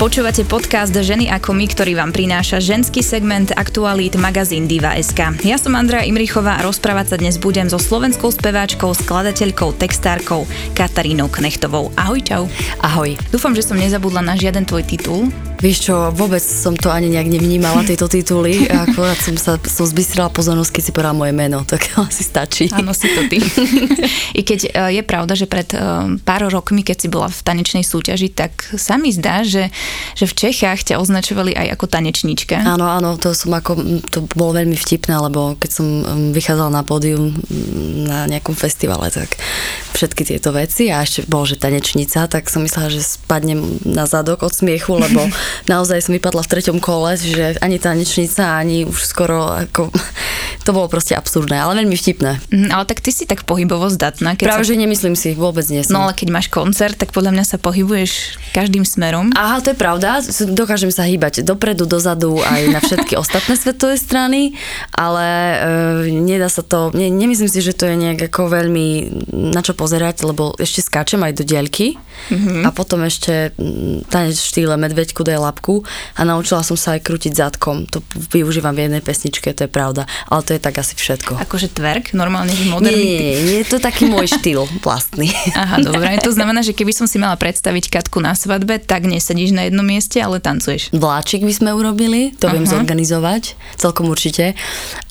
Počúvate podcast Ženy ako my, ktorý vám prináša ženský segment Aktualít magazín Diva.sk. Ja som Andrea Imrichová a rozprávať sa dnes budem so slovenskou speváčkou, skladateľkou, textárkou Katarínou Knechtovou. Ahoj, čau. Ahoj. Dúfam, že som nezabudla na žiaden tvoj titul. Vieš čo, vôbec som to ani nejak nevnímala, tieto tituly. Akorát som sa som zbystrila pozornosť, keď si povedala moje meno, tak asi stačí. Áno, si to ty. I keď e, je pravda, že pred e, pár rokmi, keď si bola v tanečnej súťaži, tak sa mi zdá, že, že v Čechách ťa označovali aj ako tanečníčka. Áno, áno, to som ako, to bolo veľmi vtipné, lebo keď som vychádzala na pódium na nejakom festivale, tak všetky tieto veci a ešte bolo, že tanečnica, tak som myslela, že spadnem na zadok od smiechu, lebo naozaj som vypadla v treťom kole, že ani tanečnica, ani už skoro ako, to bolo proste absurdné, ale veľmi vtipné. Mm, ale tak ty si tak pohybovo zdatná. Keď Práve, sa... že nemyslím si, vôbec nie som. No ale keď máš koncert, tak podľa mňa sa pohybuješ každým smerom. Aha, to je pravda, dokážem sa hýbať dopredu, dozadu aj na všetky ostatné svetové strany, ale e, nedá sa to, ne, nemyslím si, že to je nejak ako veľmi na čo pozerať, lebo ešte skáčem aj do diaľky mm-hmm. a potom ešte mm, tanec v štýle medveďku daj labku a naučila som sa aj krútiť zadkom. To využívam v jednej pesničke, to je pravda, ale to je tak asi všetko. Akože twerk? Normálne, moderný Nie, nie, nie, je to taký môj štýl vlastný. Aha, dobre, to znamená, že keby som si mala predstaviť Katku na svadbe, tak nesedíš na jednom mieste, ale tancuješ. Vláčik by sme urobili, to uh-huh. viem zorganizovať, celkom určite.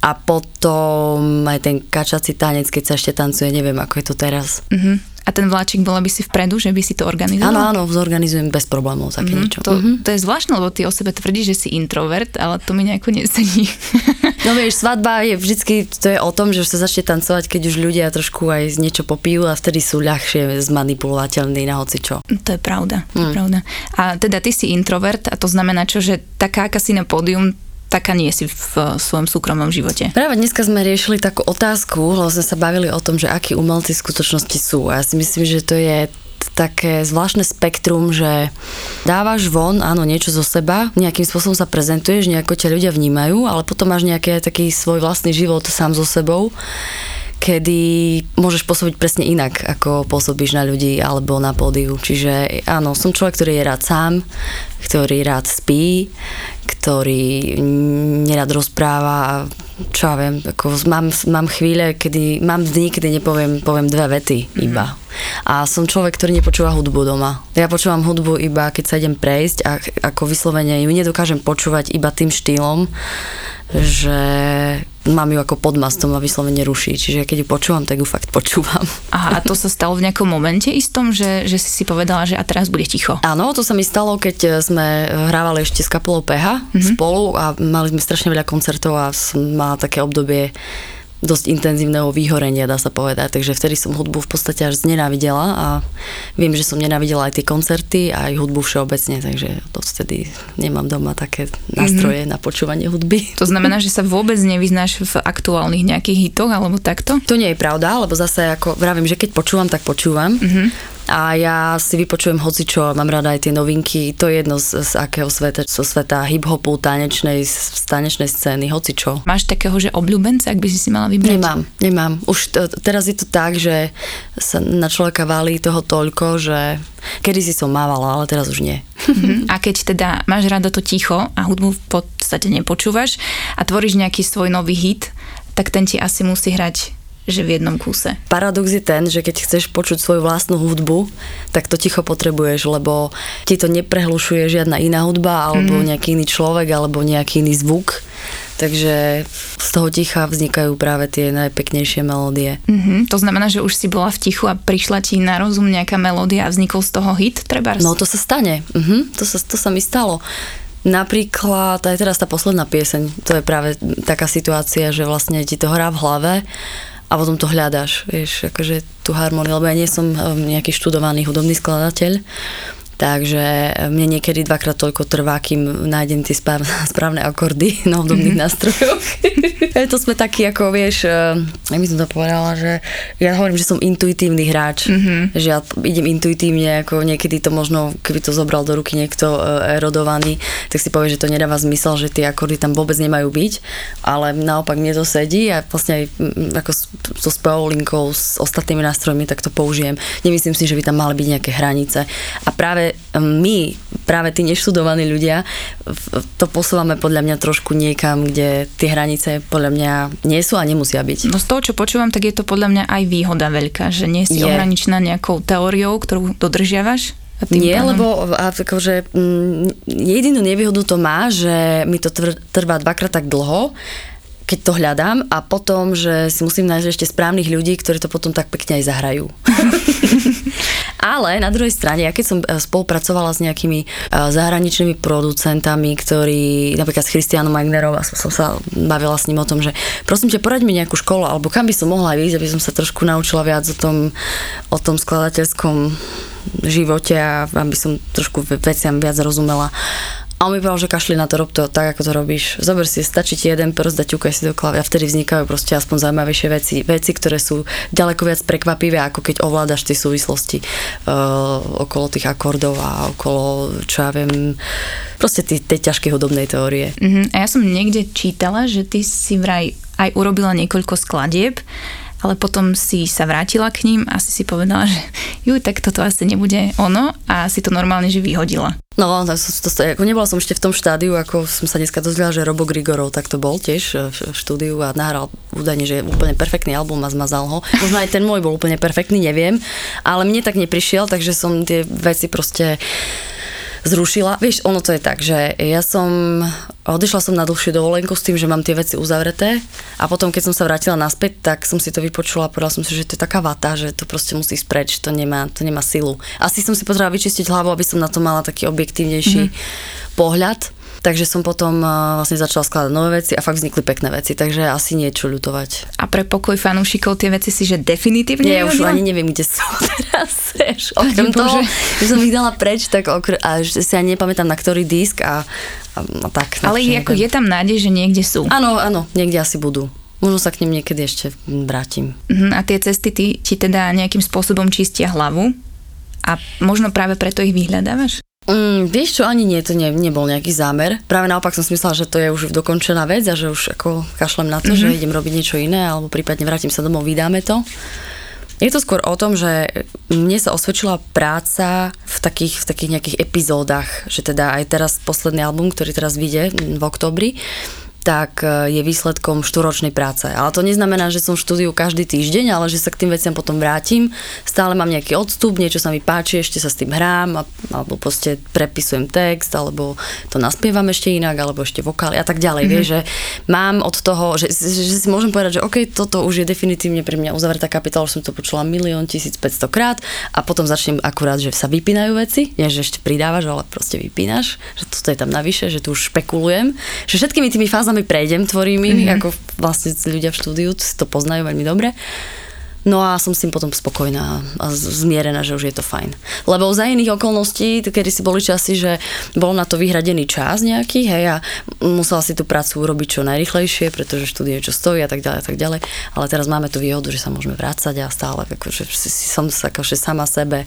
A potom aj ten kačací tanec, keď sa ešte tancuje, neviem, ako je to teraz. Uh-huh. A ten vláčik bola by si vpredu, že by si to organizoval? Áno, áno, zorganizujem bez problémov také mm-hmm. niečo. To, mm-hmm. to je zvláštne, lebo ty o sebe tvrdíš, že si introvert, ale to mi nejako nesedí. no vieš, svadba je vždycky, to je o tom, že sa začne tancovať, keď už ľudia trošku aj niečo popijú a vtedy sú ľahšie zmanipulovateľní na hocičo. To je pravda, to je mm. pravda. A teda ty si introvert a to znamená čo, že taká aká si na pódium, taká nie si v svojom súkromnom živote. Práve dneska sme riešili takú otázku, lebo sme sa bavili o tom, že akí umelci v skutočnosti sú. Ja si myslím, že to je také zvláštne spektrum, že dávaš von, áno, niečo zo seba, nejakým spôsobom sa prezentuješ, nejako ťa ľudia vnímajú, ale potom máš nejaký taký svoj vlastný život sám so sebou kedy môžeš pôsobiť presne inak, ako pôsobíš na ľudí alebo na pódiu. Čiže áno, som človek, ktorý je rád sám, ktorý rád spí, ktorý nerad rozpráva a čo ja viem, ako mám, mám chvíle, kedy, mám dny, kedy nepoviem poviem dve vety mm-hmm. iba. A som človek, ktorý nepočúva hudbu doma. Ja počúvam hudbu iba, keď sa idem prejsť a ako vyslovene ju nedokážem počúvať iba tým štýlom, že mám ju ako pod mastom a vyslovene ruší. Čiže keď ju počúvam, tak ju fakt počúvam. Aha, a to sa stalo v nejakom momente istom, že, že si si povedala, že a teraz bude ticho? Áno, to sa mi stalo, keď sme hrávali ešte s kapelou PH mm-hmm. spolu a mali sme strašne veľa koncertov a som mala také obdobie dosť intenzívneho výhorenia, dá sa povedať. Takže vtedy som hudbu v podstate až znenávidela a viem, že som nenávidela aj tie koncerty a aj hudbu všeobecne, takže to vtedy nemám doma také nástroje mm-hmm. na počúvanie hudby. To znamená, že sa vôbec nevyznáš v aktuálnych nejakých hitoch alebo takto? To nie je pravda, lebo zase ako vravím, že keď počúvam, tak počúvam. Mm-hmm a ja si vypočujem hocičo, mám rada aj tie novinky, to je jedno z, z akého sveta, zo sveta hip-hopu, tanečnej, z tanečnej scény, hocičo. Máš takého, že obľúbenca, ak by si si mala vybrať? Nemám, nemám. Už t- teraz je to tak, že sa na človeka valí toho toľko, že kedy si som mávala, ale teraz už nie. Uh-huh. A keď teda máš rada to ticho a hudbu v podstate nepočúvaš a tvoríš nejaký svoj nový hit, tak ten ti asi musí hrať že v jednom kúse. Paradox je ten, že keď chceš počuť svoju vlastnú hudbu, tak to ticho potrebuješ, lebo ti to neprehlušuje žiadna iná hudba, alebo mm. nejaký iný človek, alebo nejaký iný zvuk. Takže z toho ticha vznikajú práve tie najpeknejšie melódie. Mm-hmm. To znamená, že už si bola v tichu a prišla ti na rozum nejaká melódia a vznikol z toho hit, treba? No to sa stane. Mm-hmm. To, sa, to sa mi stalo. Napríklad aj teraz tá posledná pieseň, to je práve taká situácia, že vlastne ti to hrá v hlave a potom to hľadáš, vieš, akože tú harmóniu, lebo ja nie som um, nejaký študovaný hudobný skladateľ, Takže mne niekedy dvakrát toľko trvá, kým nájdem tie správne akordy na obdobných mm-hmm. nástrojoch. to sme takí, ako vieš, ja by som to povedala, že ja hovorím, že som intuitívny hráč, mm-hmm. že ja idem intuitívne, ako niekedy to možno, keby to zobral do ruky niekto erodovaný, tak si povie, že to nedáva zmysel, že tie akordy tam vôbec nemajú byť, ale naopak mne to sedí a vlastne aj ako so spevou linkou s ostatnými nástrojmi, tak to použijem. Nemyslím si, že by tam mali byť nejaké hranice. A práve my, práve tí neštudovaní ľudia, to posúvame podľa mňa trošku niekam, kde tie hranice podľa mňa nie sú a nemusia byť. No z toho, čo počúvam, tak je to podľa mňa aj výhoda veľká, že nie si je. ohraničená nejakou teóriou, ktorú dodržiavaš, nie, pánom? lebo akože, m, jedinú nevýhodu to má, že mi to trvá dvakrát tak dlho, keď to hľadám a potom, že si musím nájsť ešte správnych ľudí, ktorí to potom tak pekne aj zahrajú. Ale na druhej strane, ja keď som e, spolupracovala s nejakými e, zahraničnými producentami, ktorí, napríklad s Christianom Magnerom, a som sa bavila s ním o tom, že prosím ťa, poraď mi nejakú školu, alebo kam by som mohla ísť, aby som sa trošku naučila viac o tom, o tom skladateľskom živote a aby som trošku veciam viac rozumela. A on mi povedal, že kašli na to, rob to tak, ako to robíš. Zober si, stačí ti jeden prst a ťukaj si do klavy a vtedy vznikajú proste aspoň zaujímavejšie veci. Veci, ktoré sú ďaleko viac prekvapivé, ako keď ovládaš tie súvislosti uh, okolo tých akordov a okolo, čo ja viem, proste tej, tej ťažkej hudobnej teórie. Uh-huh. A ja som niekde čítala, že ty si vraj aj urobila niekoľko skladieb ale potom si sa vrátila k ním a si si povedala, že ju, tak toto asi nebude ono a si to normálne, že vyhodila. No, to, to, to, ako nebola som ešte v tom štádiu, ako som sa dneska dozvedela, že Robo Grigorov tak to bol tiež v štúdiu a nahral údajne, že je úplne perfektný album a zmazal ho. Možno aj ten môj bol úplne perfektný, neviem, ale mne tak neprišiel, takže som tie veci proste zrušila. Vieš, ono to je tak, že ja som, odišla som na dlhšiu dovolenku s tým, že mám tie veci uzavreté a potom, keď som sa vrátila naspäť, tak som si to vypočula a povedala som si, že to je taká vata, že to proste musí ísť preč, to nemá, to nemá silu. Asi som si potrebovala vyčistiť hlavu, aby som na to mala taký objektívnejší mm-hmm. pohľad Takže som potom vlastne začala skladať nové veci a fakt vznikli pekné veci, takže asi niečo ľutovať. A pre pokoj fanúšikov tie veci si, že definitívne Nie, už ani neviem, kde sú teraz. Okrem toho, že som ich dala preč, tak okr- a si ani nepamätám na ktorý disk a, a, a tak. Ale je, ako je tam nádej, že niekde sú. Áno, áno, niekde asi budú. Možno sa k nim niekedy ešte vrátim. Uh-huh. A tie cesty ty, ti teda nejakým spôsobom čistia hlavu? A možno práve preto ich vyhľadávaš? Mm, vieš čo, ani nie, to ne, nebol nejaký zámer. Práve naopak som si myslela, že to je už dokončená vec a že už ako kašlem na to, mm-hmm. že idem robiť niečo iné alebo prípadne vrátim sa domov, vydáme to. Je to skôr o tom, že mne sa osvedčila práca v takých, v takých nejakých epizódach, že teda aj teraz posledný album, ktorý teraz vyjde v oktobri, tak e, je výsledkom štúročnej práce. Ale to neznamená, že som v štúdiu každý týždeň, ale že sa k tým veciam potom vrátim. Stále mám nejaký odstup, niečo sa mi páči, ešte sa s tým hrám, alebo proste prepisujem text, alebo to naspievam ešte inak, alebo ešte vokály a tak ďalej. Mm-hmm. Vieš, že mám od toho, že, že si môžem povedať, že OK, toto už je definitívne pre mňa uzavretá kapitola, už som to počula milión, 1500 krát a potom začnem akurát, že sa vypínajú veci, nie že ešte pridávaš, ale proste vypínaš, že toto je tam navyše, že tu už špekulujem, že všetkými tými fázami fázami prejdem tvorými, mm-hmm. ako vlastne ľudia v štúdiu to poznajú veľmi dobre. No a som s tým potom spokojná a zmierená, že už je to fajn. Lebo za iných okolností, kedy si boli časy, že bol na to vyhradený čas nejaký, hej, a musela si tú prácu urobiť čo najrychlejšie, pretože štúdie čo stojí a tak ďalej a tak ďalej. Ale teraz máme tú výhodu, že sa môžeme vrácať a stále akože som akože sama sebe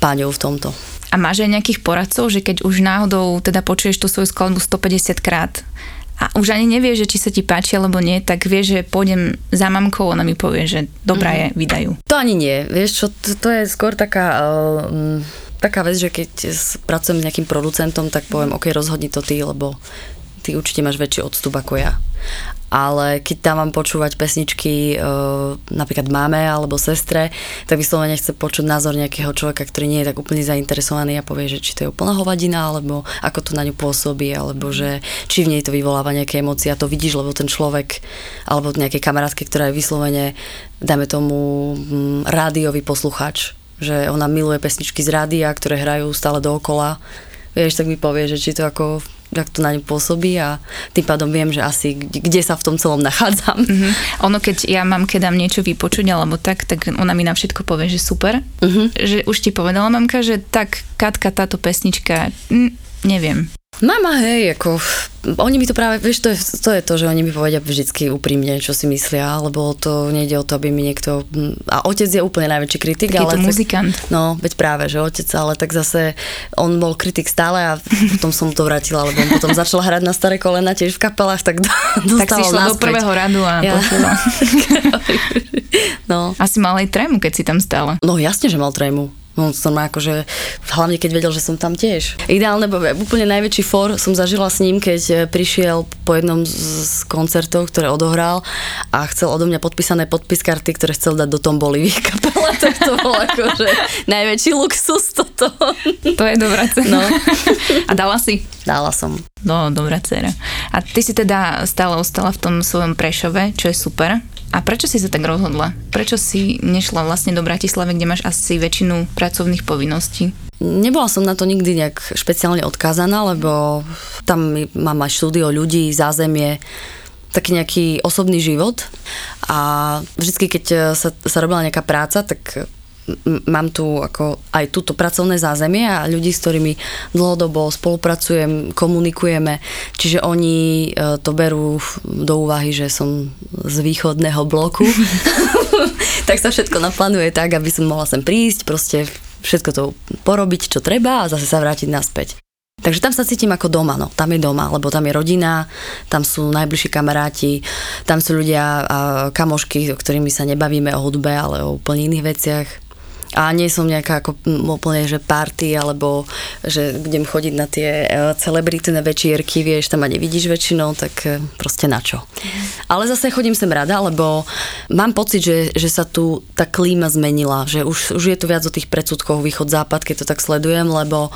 páňou v tomto. A máš aj nejakých poradcov, že keď už náhodou teda počuješ tú svoju skladbu 150 krát, a už ani nevie, že či sa ti páči alebo nie, tak vie, že pôjdem za mamkou, ona mi povie, že dobrá mm-hmm. je, vydajú. To ani nie, vieš čo, to, to je skôr taká... Uh, taká vec, že keď pracujem s nejakým producentom, tak poviem, ok, rozhodni to ty, lebo ty určite máš väčší odstup ako ja ale keď mám počúvať pesničky e, napríklad máme alebo sestre, tak vyslovene chce počuť názor nejakého človeka, ktorý nie je tak úplne zainteresovaný a povie, že či to je úplná hovadina, alebo ako to na ňu pôsobí, alebo že či v nej to vyvoláva nejaké emócie a to vidíš, lebo ten človek alebo nejaké kamarátke, ktorá je vyslovene, dajme tomu, rádiový posluchač, že ona miluje pesničky z rádia, ktoré hrajú stále dookola, vieš, tak mi povie, že či to ako jak to na ňu pôsobí a tým pádom viem, že asi kde sa v tom celom nachádzam. Mm-hmm. Ono, keď ja mám, keď dám niečo vypočuť alebo tak, tak ona mi na všetko povie, že super. Mm-hmm. Že už ti povedala mamka, že tak, Katka, táto pesnička, mm, neviem. Mama, hej, ako, oni mi to práve, vieš, to je, to je to, že oni mi povedia vždycky úprimne, čo si myslia, lebo to nejde o to, aby mi niekto, a otec je úplne najväčší kritik, Taký ale... to muzikant. No, veď práve, že otec, ale tak zase on bol kritik stále a potom som to vrátila, lebo on potom začal hrať na staré kolena tiež v kapelách, tak dostával Tak si šla do prvého radu a ja. no. Asi mal aj trému, keď si tam stála. No jasne, že mal trému. No, som akože, hlavne keď vedel, že som tam tiež. Ideálne, úplne najväčší for som zažila s ním, keď e, prišiel po jednom z koncertov, ktoré odohral a chcel odo mňa podpísané podpiskarty, ktoré chcel dať do tomboly v kapele, tak to bol akože najväčší luxus toto. To je dobrá cena. No. A dala si? Dala som. No, dobrá dcera. A ty si teda stále ostala v tom svojom Prešove, čo je super. A prečo si sa tak rozhodla? Prečo si nešla vlastne do Bratislavy, kde máš asi väčšinu pracovných povinností? Nebola som na to nikdy nejak špeciálne odkázaná, lebo tam mám aj štúdio ľudí, zázemie, taký nejaký osobný život a vždy, keď sa, sa robila nejaká práca, tak mám tu ako aj túto pracovné zázemie a ľudí, s ktorými dlhodobo spolupracujem, komunikujeme, čiže oni e, to berú do úvahy, že som z východného bloku, tak sa všetko naplánuje tak, aby som mohla sem prísť, proste všetko to porobiť, čo treba a zase sa vrátiť naspäť. Takže tam sa cítim ako doma, no. Tam je doma, lebo tam je rodina, tam sú najbližší kamaráti, tam sú ľudia a kamošky, o ktorými sa nebavíme o hudbe, ale o úplne iných veciach a nie som nejaká ako úplne, že party, alebo že idem chodiť na tie e, celebritné večierky, vieš, tam ma nevidíš väčšinou, tak e, proste na čo. Ale zase chodím sem rada, lebo mám pocit, že, že sa tu tá klíma zmenila, že už, už je tu viac o tých predsudkoch východ-západ, keď to tak sledujem, lebo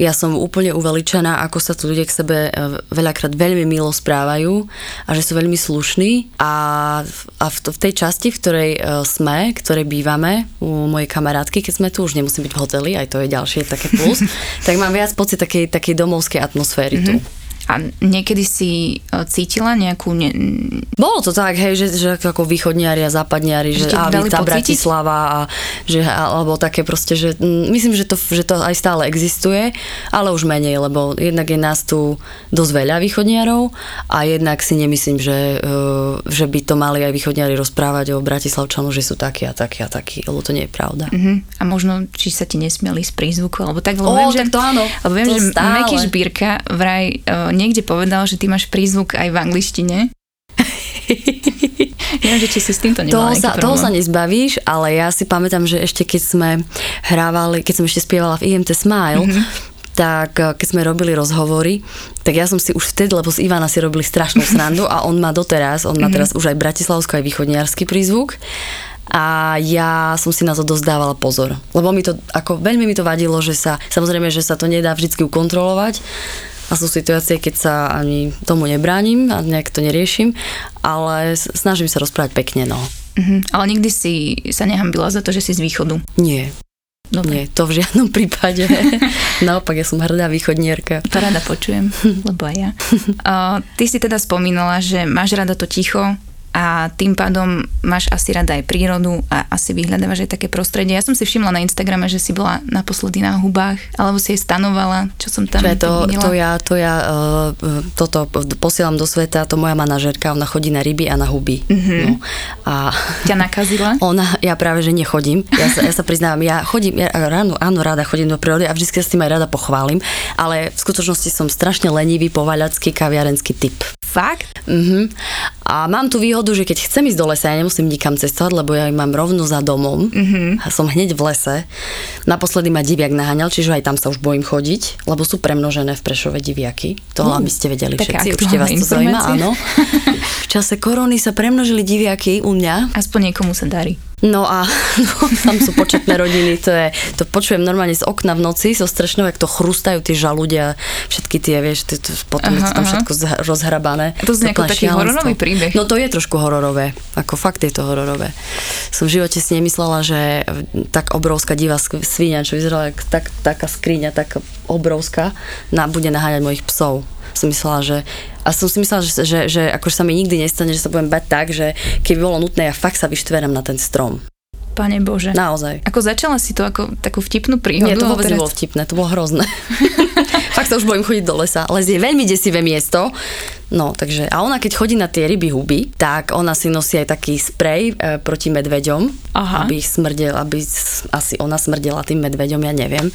ja som úplne uveličená, ako sa tu ľudia k sebe e, veľakrát veľmi milo správajú a že sú veľmi slušní a, a v, v tej časti, v ktorej e, sme, ktorej bývame u mojej kamarátky, keď sme tu, už nemusím byť v hoteli, aj to je ďalšie také plus, tak mám viac pocit takej, takej domovskej atmosféry mm-hmm. tu. A niekedy si e, cítila nejakú... Ne... Bolo to tak, hej, že, že ako východniari a západniari, že, že a tá Bratislava a že, alebo také proste, že myslím, že to, že to aj stále existuje, ale už menej, lebo jednak je nás tu dosť veľa východniarov a jednak si nemyslím, že, e, že by to mali aj východniari rozprávať o Bratislavčanoch, že sú takí a takí a takí, lebo to nie je pravda. Uh-huh. A možno, či sa ti nesmieli z prízvuku, alebo tak, lebo o, viem, tak že, to áno. Lebo viem, to že Meky Šbírka vraj uh, niekde povedal, že ty máš prízvuk aj v angličtine. Neviem, že či si s týmto toho sa, toho sa nezbavíš, ale ja si pamätám, že ešte keď sme hrávali, keď som ešte spievala v IMT Smile, mm-hmm tak eh, keď sme robili rozhovory, tak ja som si už vtedy, lebo z Ivana si robili strašnú srandu a on má doteraz, on má mhm. teraz už aj bratislavsko, aj východniarský prízvuk a ja som si na to dosť dávala pozor. Lebo mi to, ako veľmi mi to vadilo, že sa, samozrejme, že sa to nedá vždy ukontrolovať, a sú situácie, keď sa ani tomu nebránim a nejak to neriešim, ale snažím sa rozprávať pekne, no. Uh-huh. Ale nikdy si sa nehambila za to, že si z východu? Nie. Dobre. Nie, to v žiadnom prípade. Naopak, ja som hrdá východnierka. To rada počujem, lebo aj ja. Uh, ty si teda spomínala, že máš rada to ticho, a tým pádom máš asi rada aj prírodu a asi vyhľadávaš aj také prostredie. Ja som si všimla na Instagrame, že si bola naposledy na hubách, alebo si jej stanovala, čo som tam čo to, to ja, to ja uh, toto posielam do sveta, to moja manažerka, ona chodí na ryby a na huby. Mm-hmm. No. A Ťa nakazila? Ona, ja práve, že nechodím. Ja sa, ja sa priznávam, ja chodím, ja ráno, áno, rada chodím do prírody a vždy sa s tým aj rada pochválim, ale v skutočnosti som strašne lenivý, povaľacký, kaviarenský typ. Fakt? Mhm. A mám tu výhodu, že keď chcem ísť do lesa, ja nemusím nikam cestovať, lebo ja mám rovno za domom. Mm-hmm. A som hneď v lese. Naposledy ma diviak naháňal, čiže aj tam sa už bojím chodiť, lebo sú premnožené v Prešove diviaky. To uh, aby ste vedeli všetci, určite vás to zaujíma, áno. V čase korony sa premnožili diviaky u mňa. Aspoň niekomu sa darí. No a no, tam sú početné rodiny, to je, to počujem normálne z okna v noci, zo strešného, jak to chrustajú tie žaludia, všetky tie, vieš, to, to, potom aha, je to tam aha. všetko rozhrabané. To znie ako taký hororový príbeh. No to je trošku hororové, ako fakt je to hororové. Som v živote si nemyslela, že tak obrovská divá svinia, čo vyzerala tak, taká skriňa, tak obrovská, na, bude naháňať mojich psov som myslela, že a som si myslela, že, že, že akože sa mi nikdy nestane, že sa budem bať tak, že keby bolo nutné, ja fakt sa vyštverem na ten strom. Pane Bože. Naozaj. Ako začala si to ako takú vtipnú príhodu? Nie, to vôbec teraz... nebolo vtipné, to bolo hrozné. Fakt sa už bojím chodiť do lesa. Les je veľmi desivé miesto. No, takže, a ona keď chodí na tie ryby huby, tak ona si nosí aj taký sprej e, proti medveďom, Aha. aby smrdel, aby asi ona smrdela tým medveďom, ja neviem.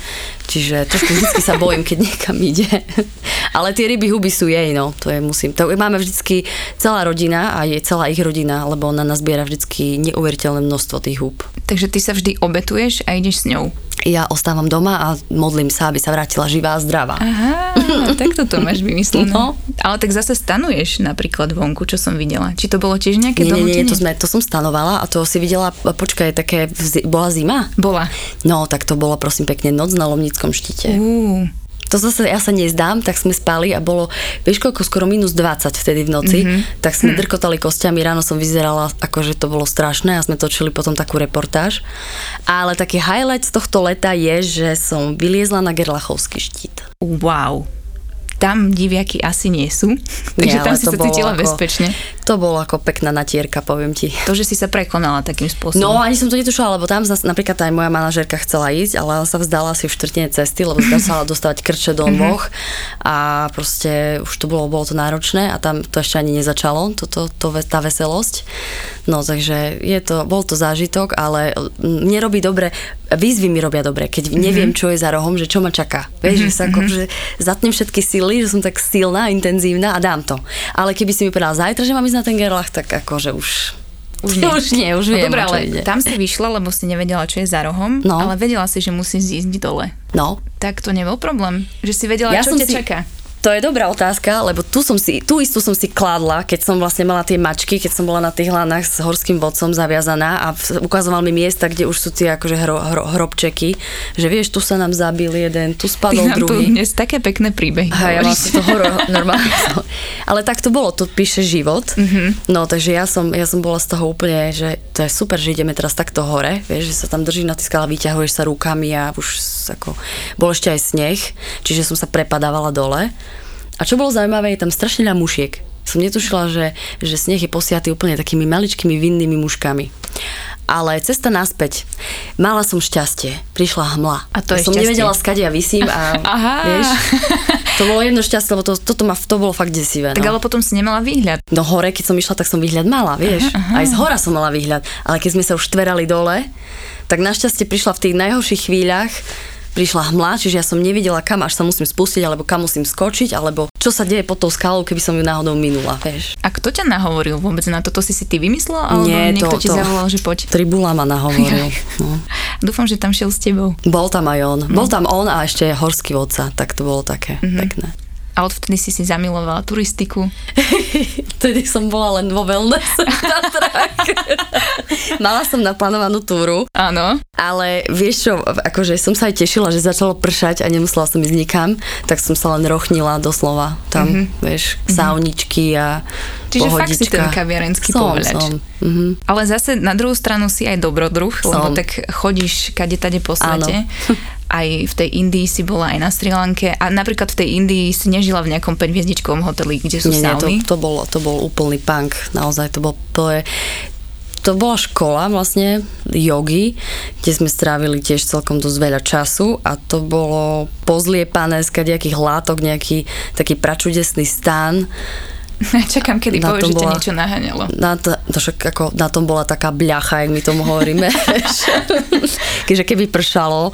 Čiže trošku vždycky sa bojím, keď niekam ide. Ale tie ryby huby sú jej, no, to je musím. To máme vždycky celá rodina a je celá ich rodina, lebo ona nazbiera vždycky neuveriteľné množstvo tých hub. Takže ty sa vždy obetuješ a ideš s ňou ja ostávam doma a modlím sa, aby sa vrátila živá a zdravá. Aha, tak toto máš vymyslené. No. Ale tak zase stanuješ napríklad vonku, čo som videla. Či to bolo tiež nejaké nie, Nie, nie, to, sme, to som stanovala a to si videla, počkaj, také, bola zima? Bola. No, tak to bola prosím pekne noc na Lomnickom štíte. Uh to zase ja sa nezdám, tak sme spali a bolo, vieš koľko, skoro minus 20 vtedy v noci, mm-hmm. tak sme hm. drkotali kostiami, ráno som vyzerala ako, že to bolo strašné a sme točili potom takú reportáž. Ale taký highlight z tohto leta je, že som vyliezla na Gerlachovský štít. Wow, tam diviaky asi nie sú, takže nie, tam si sa cítila ako, bezpečne. To bolo ako pekná natierka, poviem ti. To, že si sa prekonala takým spôsobom. No, ani som to netušila, lebo tam napríklad aj moja manažérka chcela ísť, ale sa vzdala asi v štvrtine cesty, lebo sa dostávať krče do dvoch mhm. a proste už to bolo, bolo to náročné a tam to ešte ani nezačalo, toto, to, to, tá veselosť. No, takže je to, bol to zážitok, ale mne robí dobre, výzvy mi robia dobre, keď mm-hmm. neviem, čo je za rohom, že čo ma čaká. Vieš, že sa ako, mhm. že zatnem všetky sily, že som tak silná, intenzívna a dám to. Ale keby si mi povedal zajtra, že mám ísť na ten gerlach, tak akože už už nie. už nie, už no viem, no, ale ide. tam si vyšla, lebo si nevedela, čo je za rohom, no. ale vedela si, že musíš ísť dole. No. Tak to nebol problém, že si vedela, ja čo ťa si, čaká. To je dobrá otázka, lebo tu som si, tú istú som si kladla, keď som vlastne mala tie mačky, keď som bola na tých hlanách s horským vodcom zaviazaná a ukazoval mi miesta, kde už sú tie akože hro, hro, hrobčeky, že vieš, tu sa nám zabil jeden, tu spadol Ty druhý. dnes také pekné príbehy. A ja vlastne to horor, normálne. Ale tak to bolo, to píše život. Mm-hmm. No, takže ja som, ja som bola z toho úplne, že to je super, že ideme teraz takto hore, vieš, že sa tam držíš na skale, vyťahuješ sa rukami a už ako, bol ešte aj sneh, čiže som sa prepadávala dole. A čo bolo zaujímavé, je tam strašne veľa mušiek. Som netušila, že, že sneh je posiatý úplne takými maličkými vinnými muškami. Ale cesta naspäť. Mala som šťastie. Prišla hmla. A to ja som šťastie. nevedela, skade ja vysím a Aha. vieš, to bolo jedno šťastie, lebo to, toto ma, to bolo fakt desivé. Tak no. ale potom si nemala výhľad. No hore, keď som išla, tak som výhľad mala, vieš. Aha, aha. Aj z hora som mala výhľad. Ale keď sme sa už tverali dole, tak našťastie prišla v tých najhorších chvíľach prišla hmla, čiže ja som nevidela, kam až sa musím spustiť, alebo kam musím skočiť, alebo čo sa deje pod tou skalou, keby som ju náhodou minula, vieš. A kto ťa nahovoril vôbec na toto? Si si ty vymyslela? Alebo Nie, niekto to, ti to, zavolal, že poď? Tribula ma nahovoril. No. Dúfam, že tam šiel s tebou. Bol tam aj on. No. Bol tam on a ešte horský vodca, tak to bolo také mm-hmm. pekné. A odvtedy si si zamilovala turistiku? Vtedy som bola len vo wellness Mala som naplánovanú túru. Áno. Ale vieš čo, akože som sa aj tešila, že začalo pršať a nemusela som ísť nikam, tak som sa len rochnila doslova tam, mm-hmm. vieš, mhm. sauničky a Čiže pohodička. fakt si ten kaviarenský som. Som. Mm-hmm. Ale zase na druhú stranu si aj dobrodruh, som. lebo tak chodíš kade tade po svete. Áno aj v tej Indii si bola aj na Sri Lanke a napríklad v tej Indii si nežila v nejakom 5 hviezdičkovom hoteli, kde sú nie, sauny. Nie, to, to, bol, to bol úplný punk, naozaj to bol, to je, to bola škola vlastne jogy, kde sme strávili tiež celkom dosť veľa času a to bolo pozliepané z nejakých látok, nejaký taký pračudesný stán. Čakám, kedy na povieš, že bola, niečo naháňalo. Na, to, to však ako, na tom bola taká bľacha, jak my tomu hovoríme. Keďže keby pršalo,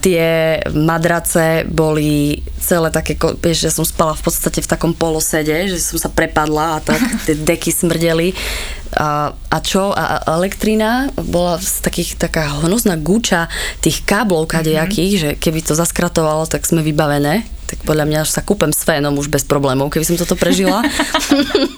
tie madrace boli celé také, vieš, že som spala v podstate v takom polosede, že som sa prepadla a tak tie deky smrdeli. A, a čo? A elektrina bola z takých, taká hnusná gúča tých káblov kadejakých, mm-hmm. že keby to zaskratovalo, tak sme vybavené. Tak podľa mňa sa kúpem s fénom už bez problémov, keby som toto prežila.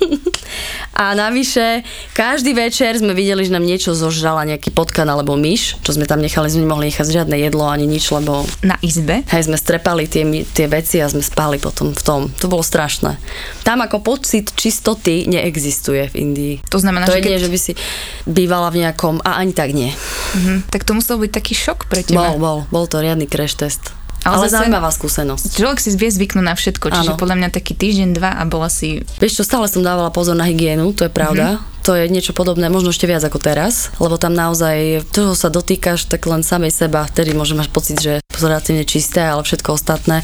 a navyše, každý večer sme videli, že nám niečo zožrala, nejaký potkan alebo myš, čo sme tam nechali, sme nemohli nechať žiadne jedlo ani nič, lebo... Na izbe? Hej, sme strepali tie, tie veci a sme spali potom v tom. To bolo strašné. Tam ako pocit čistoty neexistuje v Indii. To znamená, to že nie, keď... že by si bývala v nejakom, a ani tak nie. Mhm, tak to musel byť taký šok pre teba. Bol, bol, bol to riadny crash test. Ale Ale, zaujímavá skúsenosť. Človek si vie zvyknúť na všetko, čiže Áno. podľa mňa taký týždeň, dva a bola si... Vieš čo, stále som dávala pozor na hygienu, to je pravda. Mhm. Mm-hmm. To je niečo podobné, možno ešte viac ako teraz, lebo tam naozaj, toho sa dotýkaš, tak len samej seba, vtedy môže mať pocit, že relatívne čisté, ale všetko ostatné,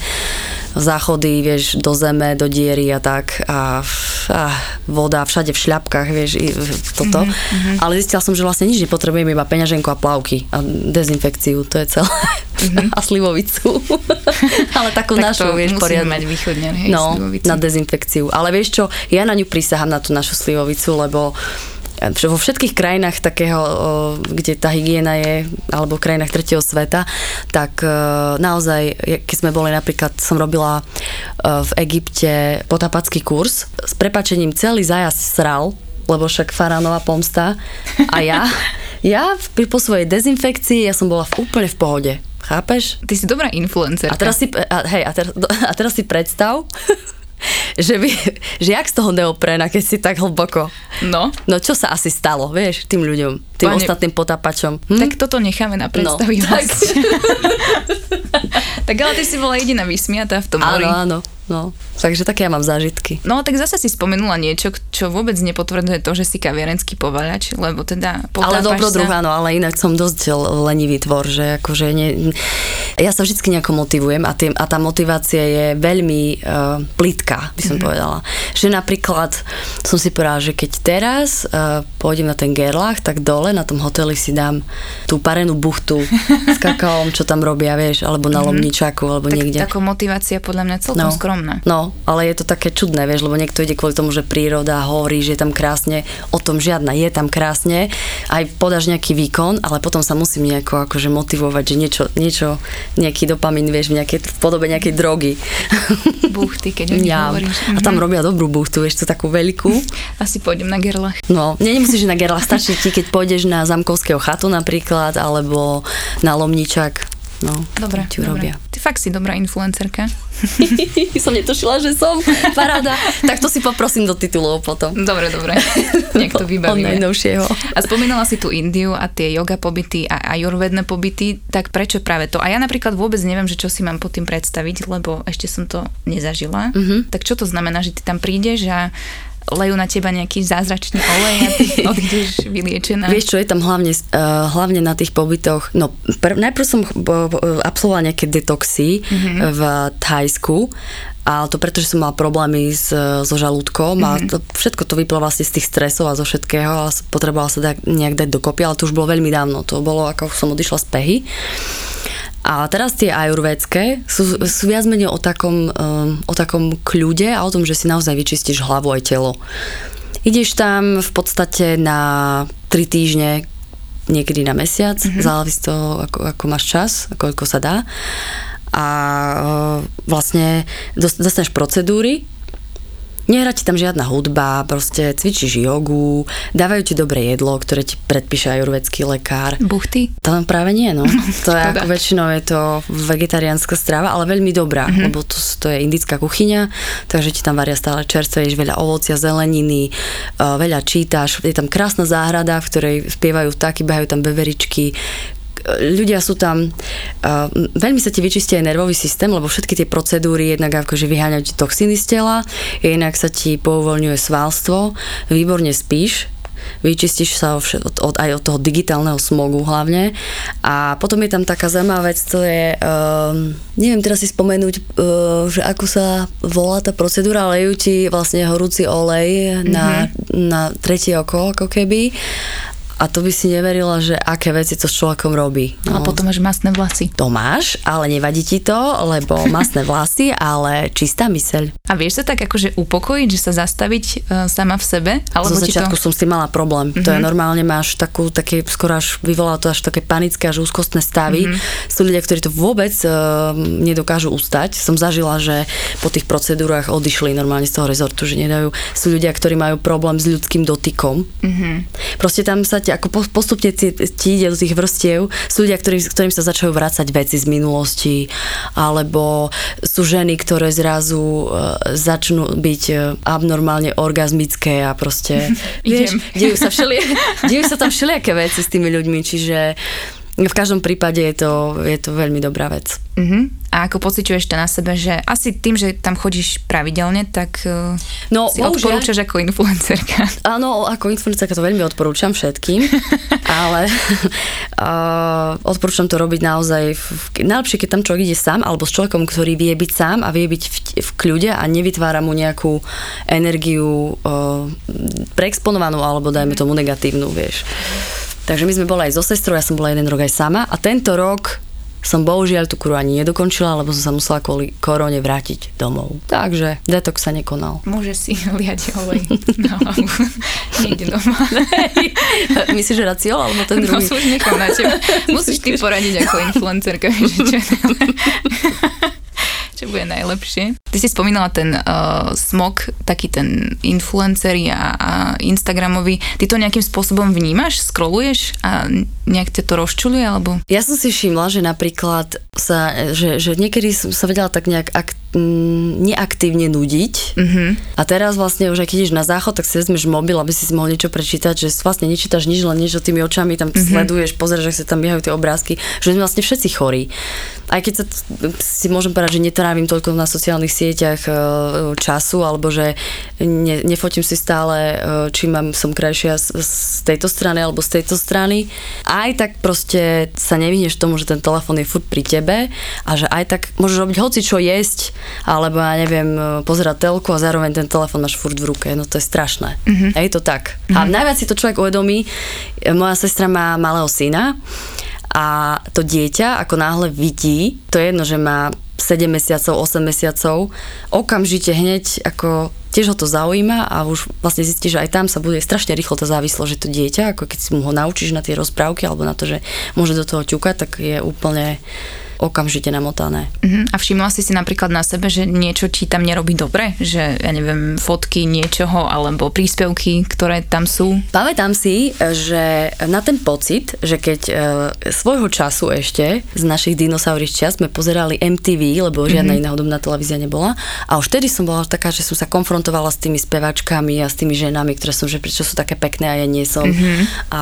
záchody, vieš, do zeme, do diery a tak a, a voda všade v šľapkách, vieš, i toto. Mhm, Mm-hmm. Ale zistila som, že vlastne nič nepotrebujem, iba peňaženku a plavky a dezinfekciu, to je celé. Mm-hmm. a slivovicu. ale takú. Tak našu, vieš, musíme poriadnu. mať východne, hej, No, slivovicu. na dezinfekciu. Ale vieš čo, ja na ňu prisahám na tú našu slivovicu, lebo vo všetkých krajinách takého, kde tá hygiena je, alebo v krajinách tretieho sveta, tak e, naozaj, keď sme boli napríklad, som robila e, v Egypte potapacký kurz, s prepačením celý zajazd sral, lebo však Faranová pomsta a ja, ja po svojej dezinfekcii, ja som bola v, úplne v pohode. Chápeš? Ty si dobrá influencerka. A teraz si, a, hej, a teraz, a teraz si predstav, že, by, že jak z toho neoprena, keď si tak hlboko. No, No čo sa asi stalo, vieš, tým ľuďom, tým Pane- ostatným potapačom. Hm? tak toto necháme na predstavivosť. tak ale ty si bola jediná vysmiatá v tom mori. Áno, áno, no. Takže také ja mám zážitky. No tak zase si spomenula niečo, čo vôbec nepotvrdzuje to, že si kaviarenský povaľač, lebo teda Ale dobrodruh, sa... áno, ale inak som dosť lenivý tvor, že akože ne, ja sa vždy nejako motivujem a, tým, a tá motivácia je veľmi uh, plitká, by som mm-hmm. povedala. Že napríklad som si povedala, že keď teraz uh, pôjdem na ten Gerlach, tak dole na tom hoteli si dám tú parenú buchtu s kakaom, čo tam robia, vieš, alebo na Lomničaku, alebo Tak niekde. taká motivácia podľa mňa celkom skromná. No, ale je to také čudné, vieš, lebo niekto ide kvôli tomu, že príroda hovorí, že je tam krásne, o tom žiadna, je tam krásne, aj podáš nejaký výkon, ale potom sa musím nejako akože motivovať, že niečo, niečo nejaký dopamín, vieš, v, nejakej, v podobe nejakej drogy. Buchty, keď o nich Ja. hovoríš. A tam Mhm. robia dobrú buchtu, vieš, to takú veľkú. Asi pôjdem na gerlach. No, nie, nemusíš na Gerlach, stačí ti, keď pôjdeš na Zamkovského chatu napríklad, alebo na Lomničak. No, Dobre, ti dobre. urobia. Ty fakt si dobrá influencerka. som netušila, že som. Paráda. tak to si poprosím do titulov potom. Dobre, dobre. Nech to vybavíme. najnovšieho. A spomínala si tu Indiu a tie yoga pobyty a ajurvedné pobyty, tak prečo práve to? A ja napríklad vôbec neviem, že čo si mám pod tým predstaviť, lebo ešte som to nezažila. Mhm. Tak čo to znamená, že ty tam prídeš a lejú na teba nejaký zázračný olej a ty odídeš vyliečená? Vieš čo, je tam hlavne, uh, hlavne na tých pobytoch, no pr- najprv som bo, bo, absolvovala nejaké detoxy mm-hmm. v Thajsku, a to preto, že som mala problémy s, so žalúdkom mm-hmm. a to, všetko to vyplo vlastne z tých stresov a zo všetkého a potrebovala sa dať, nejak dať dokopy, ale to už bolo veľmi dávno, to bolo ako som odišla z pehy. A teraz tie ajurvédske sú, sú viac menej o takom, um, o takom kľude a o tom, že si naozaj vyčistíš hlavu aj telo. Ideš tam v podstate na 3 týždne, niekedy na mesiac, mm-hmm. záleží to, ako, ako máš čas, koľko sa dá. A uh, vlastne dos- dostaneš procedúry, Nehrá ti tam žiadna hudba, proste cvičíš jogu, dávajú ti dobré jedlo, ktoré ti predpíše ajurvedský lekár. Buchty? To práve nie, no. To je ako väčšinou je to vegetariánska strava, ale veľmi dobrá, mm-hmm. lebo to, to je indická kuchyňa, takže ti tam varia stále čerstvé, ješ veľa ovocia, zeleniny, uh, veľa čítaš, je tam krásna záhrada, v ktorej spievajú vtáky, behajú tam beveričky, ľudia sú tam, uh, veľmi sa ti vyčistí aj nervový systém, lebo všetky tie procedúry jednak akože vyháňajú ti toxiny z tela, inak sa ti pouvoľňuje svalstvo, výborne spíš, vyčistíš sa od, od, aj od toho digitálneho smogu hlavne. A potom je tam taká zaujímavá vec, to je um, neviem teraz si spomenúť, uh, že ako sa volá tá procedúra, lejú ti vlastne horúci olej mm-hmm. na, na tretie oko ako keby a to by si neverila, že aké veci to s človekom robí. No. A potom máš masné vlasy. To máš, ale nevadí ti to, lebo masné vlasy, ale čistá myseľ. A vieš sa tak akože upokojiť, že sa zastaviť uh, sama v sebe? Alebo Zo začiatku to... som s tým mala problém. Mm-hmm. To je mhm. normálne, máš takú, také, skoro až vyvolá to až také panické, až úzkostné stavy. Mm-hmm. Sú ľudia, ktorí to vôbec uh, nedokážu ustať. Som zažila, že po tých procedúrach odišli normálne z toho rezortu, že nedajú. Sú ľudia, ktorí majú problém s ľudským dotykom. Mm-hmm. Proste tam sa ti ako postupne ti, ide do tých vrstiev. Sú ľudia, ktorým, ktorým sa začajú vrácať veci z minulosti, alebo sú ženy, ktoré zrazu uh, začnú byť uh, abnormálne orgazmické a proste, vieš, dejú sa, všeli, dejú sa tam všelijaké veci s tými ľuďmi, čiže v každom prípade je to, je to veľmi dobrá vec. Uh-huh. A ako pociťuješ to na sebe, že asi tým, že tam chodíš pravidelne, tak uh, no, si bohužiaľ, odporúčaš ako influencerka. Áno, ako influencerka to veľmi odporúčam všetkým, ale uh, odporúčam to robiť naozaj, v, najlepšie, keď tam človek ide sám, alebo s človekom, ktorý vie byť sám a vie byť v, v kľude a nevytvára mu nejakú energiu uh, preexponovanú, alebo dajme tomu negatívnu, vieš. Takže my sme boli aj so sestrou, ja som bola jeden rok aj sama a tento rok som bohužiaľ tú kuru ani nedokončila, lebo som sa musela kvôli korone vrátiť domov. Takže detox sa nekonal. Môže si liať olej na hlavu. Niekde doma. Myslíš, že raciol, alebo ten no, druhý? No, už nechám na teba. Musíš ty poradiť ako influencerka, čo bude najlepšie. Ty si spomínala ten uh, smog, taký ten influencery a, a Instagramový. Ty to nejakým spôsobom vnímaš, scrolluješ a nejak ťa to rozčuluje? Alebo? Ja som si všimla, že napríklad sa, že, že niekedy som sa vedela tak nejak ak, m, neaktívne nudiť mm-hmm. a teraz vlastne už keď ideš na záchod, tak si vezmeš mobil, aby si si mohol niečo prečítať, že vlastne nečítaš nič, len niečo tými očami tam mm-hmm. sleduješ, pozrieš, že sa tam biehajú tie obrázky, že sme vlastne všetci chorí. Aj keď sa si môžem povedať, že netrávim toľko na sociálnych sieťach e, času, alebo že ne, nefotím si stále, e, či mám, som krajšia z, z tejto strany alebo z tejto strany. Aj tak proste sa nevyhneš tomu, že ten telefón je furt pri tebe a že aj tak môžeš robiť hoci čo jesť, alebo ja neviem, e, pozerať telku a zároveň ten telefón máš furt v ruke. No to je strašné. Mm-hmm. Je to tak. Mm-hmm. A mhm. najviac si to človek uvedomí, moja sestra má malého syna a to dieťa, ako náhle vidí, to je jedno, že má 7 mesiacov, 8 mesiacov, okamžite hneď ako tiež ho to zaujíma a už vlastne zistí, že aj tam sa bude strašne rýchlo tá závislosť, že to dieťa, ako keď si mu ho naučíš na tie rozprávky alebo na to, že môže do toho ťukať, tak je úplne okamžite namotané. Uh-huh. A všimla si si napríklad na sebe, že niečo ti tam nerobí dobre? Že, ja neviem, fotky niečoho alebo príspevky, ktoré tam sú? Pamätám si, že na ten pocit, že keď e, svojho času ešte z našich dinosaurých čas sme pozerali MTV, lebo žiadna uh-huh. iná hudobná televízia nebola a už vtedy som bola taká, že som sa konfrontovala s tými spevačkami a s tými ženami, ktoré som, že prečo sú také pekné a ja nie som. Uh-huh. A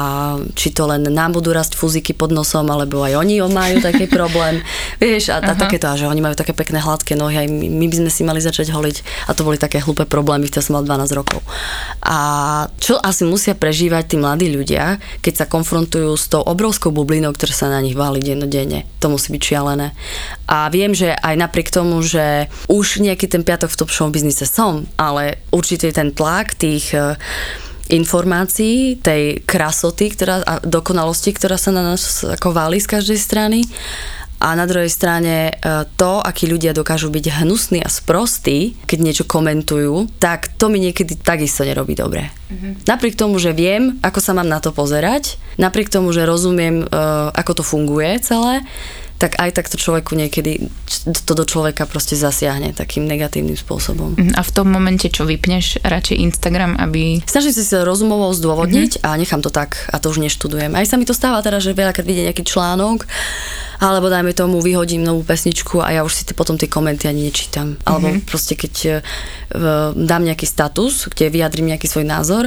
či to len nám budú rásť fúziky pod nosom, alebo aj oni majú taký problém. Vieš, a, a takéto, a že oni majú také pekné hladké nohy, aj my, my by sme si mali začať holiť. A to boli také hlúpe problémy, keď som mal 12 rokov. A čo asi musia prežívať tí mladí ľudia, keď sa konfrontujú s tou obrovskou bublinou, ktorá sa na nich váli dennodenne. To musí byť šialené. A viem, že aj napriek tomu, že už nejaký ten piatok v top show biznise som, ale určite ten tlak tých eh, informácií, tej krasoty ktorá, a dokonalosti, ktorá sa na nás ako váli z každej strany a na druhej strane e, to, akí ľudia dokážu byť hnusní a sprostí, keď niečo komentujú, tak to mi niekedy takisto nerobí dobre. Mm-hmm. Napriek tomu, že viem, ako sa mám na to pozerať, napriek tomu, že rozumiem, e, ako to funguje celé, tak aj tak to človeku niekedy, to do človeka proste zasiahne takým negatívnym spôsobom. Mhm. A v tom momente, čo vypneš, radšej Instagram, aby... Snažím sa si rozumovo zdôvodniť mm-hmm. a nechám to tak a to už neštudujem. Aj sa mi to stáva teraz, že veľakrát vidie nejaký článok alebo dajme tomu vyhodím novú pesničku a ja už si t- potom tie komenty ani nečítam. Alebo mm-hmm. proste keď uh, dám nejaký status, kde vyjadrím nejaký svoj názor,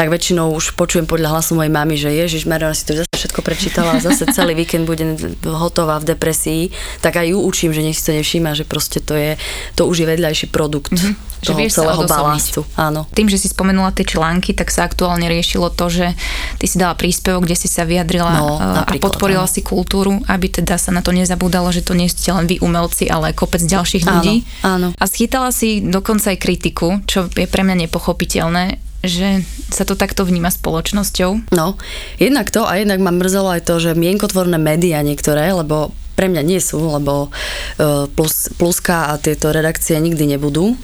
tak väčšinou už počujem podľa hlasu mojej mamy, že Ježiš, Mariana si to zase všetko prečítala a zase celý víkend budem hotová v depresii, tak aj ju učím, že nech si to nevšíma, že proste to je, to už je vedľajší produkt mm-hmm. toho že celého balastu. Áno. Tým, že si spomenula tie články, tak sa aktuálne riešilo to, že ty si dala príspevok, kde si sa vyjadrila no, a podporila áno. si kultúru, aby teda sa na to nezabúdalo, že to nie ste len vy umelci, ale kopec ďalších ľudí. Áno, áno. A schytala si dokonca aj kritiku, čo je pre mňa nepochopiteľné že sa to takto vníma spoločnosťou? No, jednak to a jednak ma mrzelo aj to, že mienkotvorné médiá niektoré, lebo pre mňa nie sú, lebo e, plus, pluska a tieto redakcie nikdy nebudú,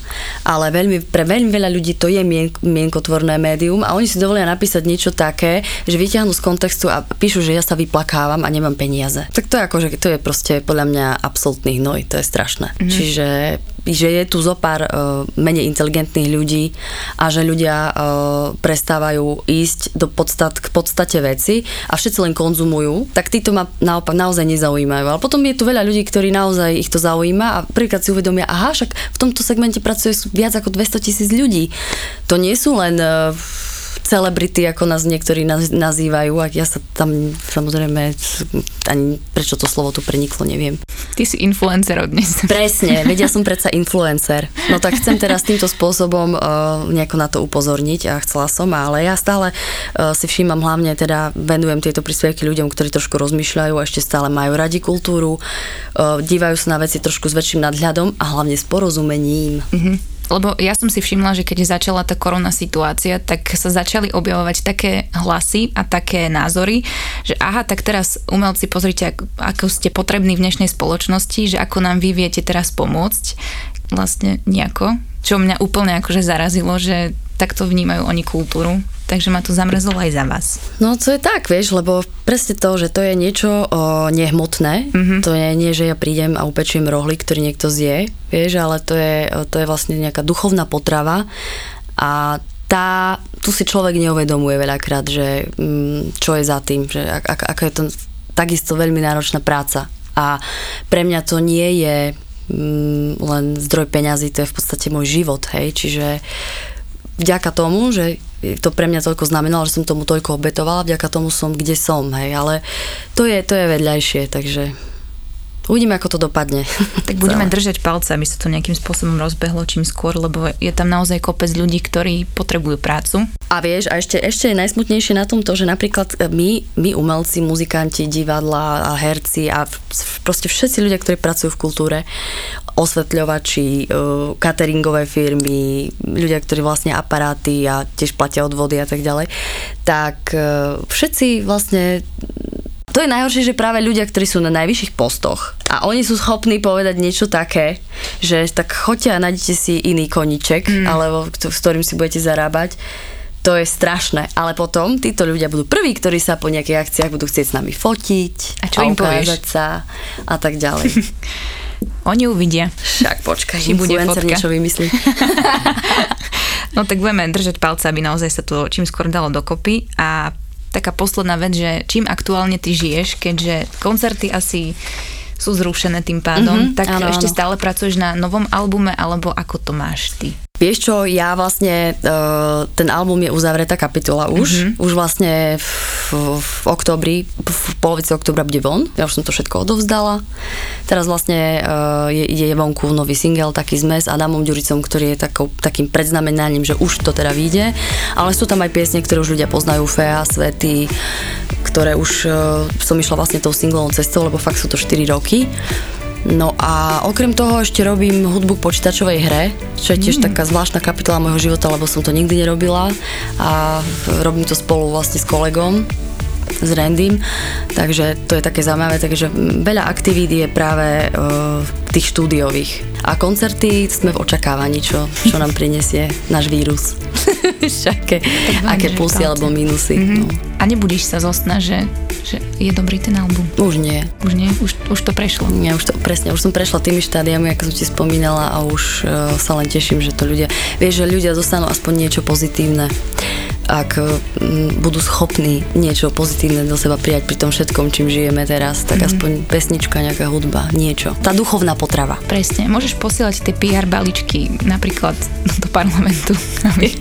ale veľmi, pre veľmi veľa ľudí to je mien, mienkotvorné médium a oni si dovolia napísať niečo také, že vyťahnú z kontextu a píšu, že ja sa vyplakávam a nemám peniaze. Tak to je ako, že to je proste podľa mňa absolútny hnoj, to je strašné. Mm-hmm. Čiže že je tu zo pár uh, menej inteligentných ľudí a že ľudia uh, prestávajú ísť do podstat, k podstate veci a všetci len konzumujú, tak títo ma naopak naozaj nezaujímajú. Ale potom je tu veľa ľudí, ktorí naozaj ich to zaujíma a príklad si uvedomia, aha, však v tomto segmente pracuje viac ako 200 tisíc ľudí. To nie sú len uh, celebrity, ako nás niektorí nazývajú, a ja sa tam samozrejme ani prečo to slovo tu preniklo, neviem. Ty si influencer od dnes. Presne, vedia som predsa influencer. No tak chcem teraz týmto spôsobom uh, nejako na to upozorniť a chcela som, ale ja stále uh, si všímam hlavne, teda venujem tieto príspevky ľuďom, ktorí trošku rozmýšľajú a ešte stále majú radi kultúru, uh, dívajú sa na veci trošku s väčším nadhľadom a hlavne s porozumením. Mm-hmm. Lebo ja som si všimla, že keď začala tá korona situácia, tak sa začali objavovať také hlasy a také názory, že aha, tak teraz umelci, pozrite, ako, ste potrební v dnešnej spoločnosti, že ako nám vy viete teraz pomôcť. Vlastne nejako. Čo mňa úplne akože zarazilo, že takto vnímajú oni kultúru. Takže ma to zamrzlo aj za vás. No to je tak, vieš, lebo presne to, že to je niečo o, nehmotné. Mm-hmm. To je nie, že ja prídem a upečiem rohly, ktorý niekto zje, vieš, ale to je, to je vlastne nejaká duchovná potrava a tá, tu si človek neuvedomuje veľakrát, že mm, čo je za tým, že ak, ak, ako je to takisto veľmi náročná práca. A pre mňa to nie je mm, len zdroj peňazí, to je v podstate môj život, hej, čiže vďaka tomu, že to pre mňa toľko znamenalo, že som tomu toľko obetovala, vďaka tomu som, kde som, hej, ale to je, to je vedľajšie, takže Uvidíme, ako to dopadne. Tak budeme držať palce, aby sa to nejakým spôsobom rozbehlo čím skôr, lebo je tam naozaj kopec ľudí, ktorí potrebujú prácu. A vieš, a ešte, ešte je najsmutnejšie na tom to, že napríklad my, my umelci, muzikanti, divadla a herci a proste všetci ľudia, ktorí pracujú v kultúre, osvetľovači, uh, cateringové firmy, ľudia, ktorí vlastne aparáty a tiež platia odvody a tak ďalej, tak uh, všetci vlastne to je najhoršie, že práve ľudia, ktorí sú na najvyšších postoch a oni sú schopní povedať niečo také, že tak choďte a nájdete si iný koniček, mm. alebo s ktorým si budete zarábať, to je strašné. Ale potom títo ľudia budú prví, ktorí sa po nejakých akciách budú chcieť s nami fotiť a, čo a im povieš? sa a tak ďalej. Oni uvidia. Však počkaj, či bude fotka. niečo vymyslí. no tak budeme držať palce, aby naozaj sa to čím skôr dalo dokopy. A taká posledná vec, že čím aktuálne ty žiješ, keďže koncerty asi sú zrušené tým pádom, mm-hmm, tak áno, ešte áno. stále pracuješ na novom albume, alebo ako to máš ty? Vieš čo, ja vlastne, uh, ten album je uzavretá kapitola už, mm-hmm. už vlastne v, v oktobri, v polovici oktobra bude von, ja už som to všetko odovzdala. Teraz vlastne uh, je, je vonku nový single, taký zmes s Adamom Ďuricom, ktorý je takou, takým predznamenaním, že už to teda vyjde, ale sú tam aj piesne, ktoré už ľudia poznajú, Fea, Svety, ktoré už uh, som išla vlastne tou singlovou cestou, lebo fakt sú to 4 roky. No a okrem toho ešte robím hudbu k počítačovej hre, čo je tiež mm. taká zvláštna kapitola môjho života, lebo som to nikdy nerobila a robím to spolu vlastne s kolegom s Randym, takže to je také zaujímavé, takže veľa aktivít je práve uh, tých štúdiových. A koncerty sme v očakávaní, čo, čo nám prinesie náš vírus. Všaké, aké plusy alebo minusy. Mm-hmm. No. A nebudíš sa zostna, že že je dobrý ten album? Už nie. Už nie? Už, už to prešlo? Nie, už to presne, už som prešla tými štádiami, ako som ti spomínala a už uh, sa len teším, že to ľudia, vieš, že ľudia dostanú aspoň niečo pozitívne ak mm, budú schopní niečo pozitívne do seba prijať pri tom všetkom, čím žijeme teraz, tak mm-hmm. aspoň pesnička, nejaká hudba, niečo. Tá duchovná potrava. Presne. Môžeš posielať tie PR baličky napríklad do parlamentu, aby,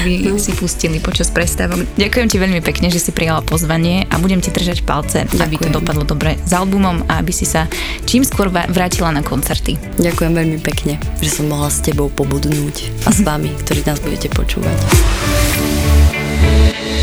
aby no. si pustili počas prestávok. Ďakujem ti veľmi pekne, že si prijala pozvanie a budem ti držať palce, Ďakujem. aby to dopadlo dobre s albumom a aby si sa čím skôr vrátila na koncerty. Ďakujem veľmi pekne, že som mohla s tebou pobudnúť a s vami, ktorí nás budete počúvať.